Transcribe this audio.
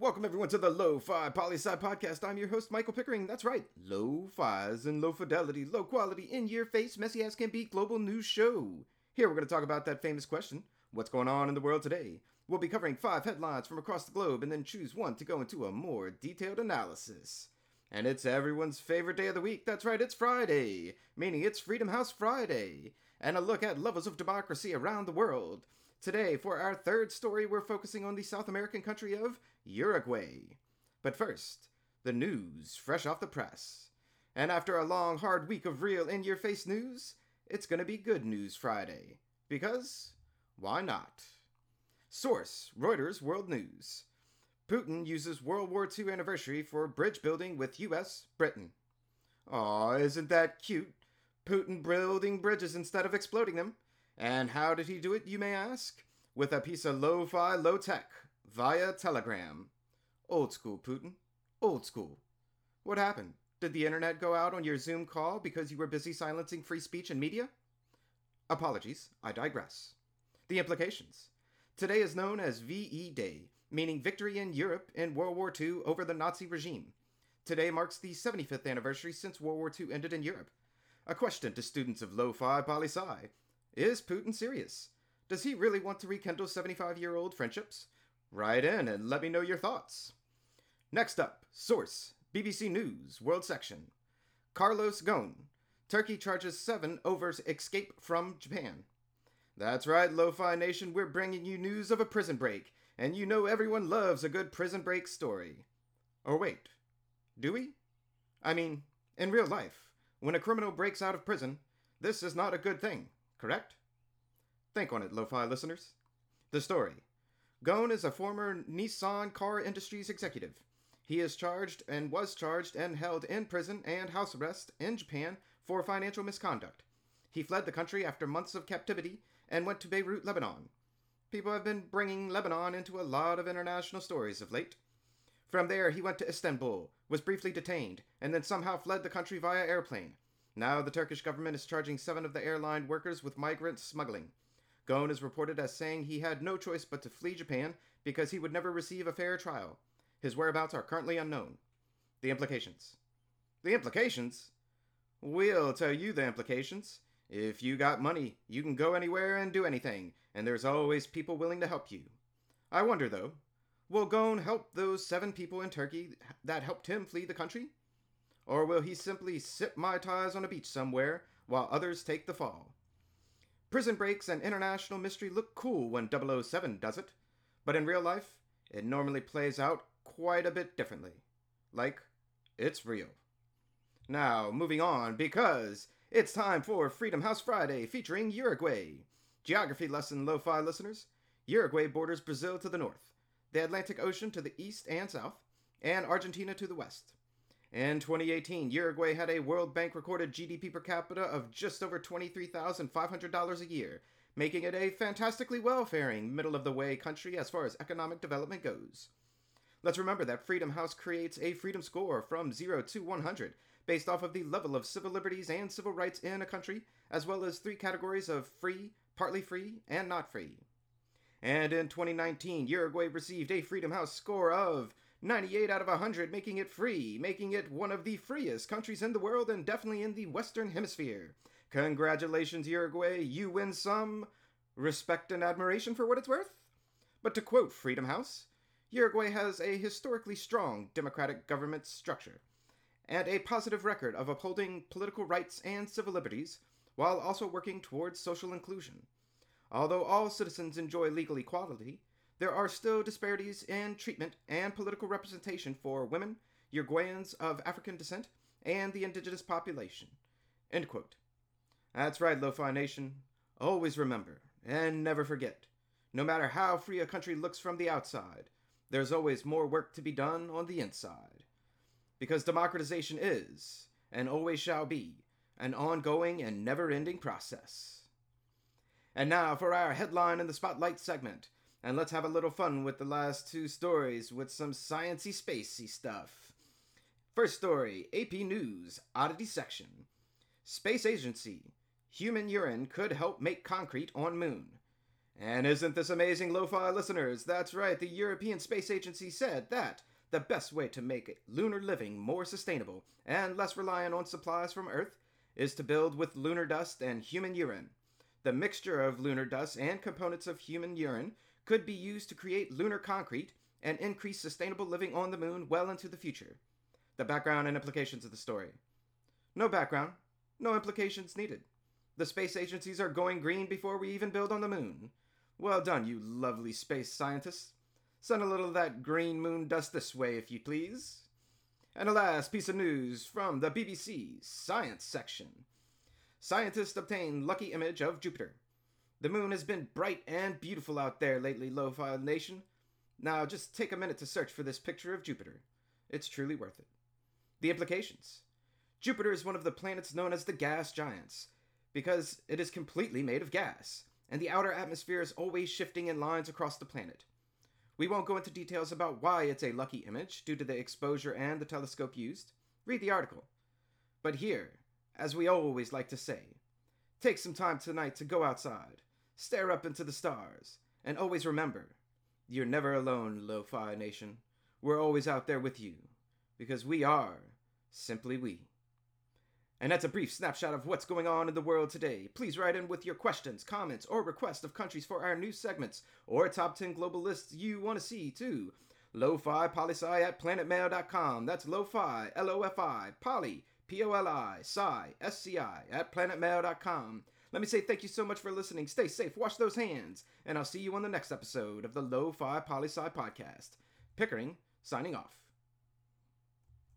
Welcome everyone to the Lo-Fi Poli-Sci Podcast. I'm your host, Michael Pickering. That's right, Lo-Fi's and low fidelity, low quality, in-your-face, messy as can be global news show. Here we're going to talk about that famous question, what's going on in the world today? We'll be covering five headlines from across the globe and then choose one to go into a more detailed analysis. And it's everyone's favorite day of the week. That's right, it's Friday, meaning it's Freedom House Friday, and a look at levels of democracy around the world. Today, for our third story, we're focusing on the South American country of Uruguay. But first, the news fresh off the press. And after a long, hard week of real in your face news, it's gonna be Good News Friday. Because, why not? Source Reuters World News. Putin uses World War II anniversary for bridge building with US, Britain. Aw, isn't that cute? Putin building bridges instead of exploding them. And how did he do it, you may ask? With a piece of lo fi, low tech, via Telegram. Old school, Putin. Old school. What happened? Did the internet go out on your Zoom call because you were busy silencing free speech and media? Apologies, I digress. The implications. Today is known as VE Day, meaning victory in Europe in World War II over the Nazi regime. Today marks the 75th anniversary since World War II ended in Europe. A question to students of Lo-Fi Poli-Sci. Is Putin serious? Does he really want to rekindle 75 year old friendships? Write in and let me know your thoughts. Next up, source BBC News, World Section. Carlos Ghosn. Turkey charges seven over escape from Japan. That's right, Lo-Fi Nation, we're bringing you news of a prison break, and you know everyone loves a good prison break story. Or wait, do we? I mean, in real life, when a criminal breaks out of prison, this is not a good thing correct? Think on it, lo-fi listeners. The story. Ghosn is a former Nissan car industries executive. He is charged and was charged and held in prison and house arrest in Japan for financial misconduct. He fled the country after months of captivity and went to Beirut, Lebanon. People have been bringing Lebanon into a lot of international stories of late. From there, he went to Istanbul, was briefly detained, and then somehow fled the country via airplane. Now the Turkish government is charging seven of the airline workers with migrant smuggling. Ghosn is reported as saying he had no choice but to flee Japan because he would never receive a fair trial. His whereabouts are currently unknown. The implications. The implications? We'll tell you the implications. If you got money, you can go anywhere and do anything, and there's always people willing to help you. I wonder, though, will Ghosn help those seven people in Turkey that helped him flee the country? Or will he simply sip Mai Tais on a beach somewhere while others take the fall? Prison breaks and international mystery look cool when 007 does it, but in real life, it normally plays out quite a bit differently. Like, it's real. Now, moving on, because it's time for Freedom House Friday featuring Uruguay. Geography lesson, lo fi listeners. Uruguay borders Brazil to the north, the Atlantic Ocean to the east and south, and Argentina to the west. In 2018, Uruguay had a World Bank recorded GDP per capita of just over $23,500 a year, making it a fantastically well faring, middle of the way country as far as economic development goes. Let's remember that Freedom House creates a freedom score from 0 to 100 based off of the level of civil liberties and civil rights in a country, as well as three categories of free, partly free, and not free. And in 2019, Uruguay received a Freedom House score of 98 out of 100, making it free, making it one of the freest countries in the world and definitely in the Western Hemisphere. Congratulations, Uruguay, you win some respect and admiration for what it's worth. But to quote Freedom House, Uruguay has a historically strong democratic government structure and a positive record of upholding political rights and civil liberties while also working towards social inclusion. Although all citizens enjoy legal equality, there are still disparities in treatment and political representation for women, Uruguayans of African descent, and the indigenous population. End quote. That's right, Lo-Fi Nation. Always remember, and never forget, no matter how free a country looks from the outside, there's always more work to be done on the inside. Because democratization is, and always shall be, an ongoing and never ending process. And now for our headline in the Spotlight segment and let's have a little fun with the last two stories with some sciency spacey stuff. First story, AP News, Oddity Section. Space Agency. Human urine could help make concrete on moon. And isn't this amazing, lo-fi listeners? That's right, the European Space Agency said that the best way to make lunar living more sustainable and less reliant on supplies from Earth is to build with lunar dust and human urine. The mixture of lunar dust and components of human urine could be used to create lunar concrete and increase sustainable living on the moon well into the future. The background and implications of the story. No background, no implications needed. The space agencies are going green before we even build on the moon. Well done, you lovely space scientists. Send a little of that green moon dust this way, if you please. And a last piece of news from the BBC Science section. Scientists obtain lucky image of Jupiter. The moon has been bright and beautiful out there lately, Lo-Fi Nation. Now just take a minute to search for this picture of Jupiter. It's truly worth it. The implications. Jupiter is one of the planets known as the gas giants because it is completely made of gas, and the outer atmosphere is always shifting in lines across the planet. We won't go into details about why it's a lucky image due to the exposure and the telescope used. Read the article. But here, as we always like to say, take some time tonight to go outside, stare up into the stars, and always remember you're never alone, Lo Fi Nation. We're always out there with you, because we are simply we. And that's a brief snapshot of what's going on in the world today. Please write in with your questions, comments, or requests of countries for our new segments, or top 10 global lists you want to see too. Lo-Fi Poli-Sci at planetmail.com. That's Lo-Fi, L-O-F-I, Poly, P-O-L-I, Sci, S-C-I, at planetmail.com. Let me say thank you so much for listening. Stay safe, wash those hands, and I'll see you on the next episode of the Lo-Fi Poli Sci podcast. Pickering, signing off.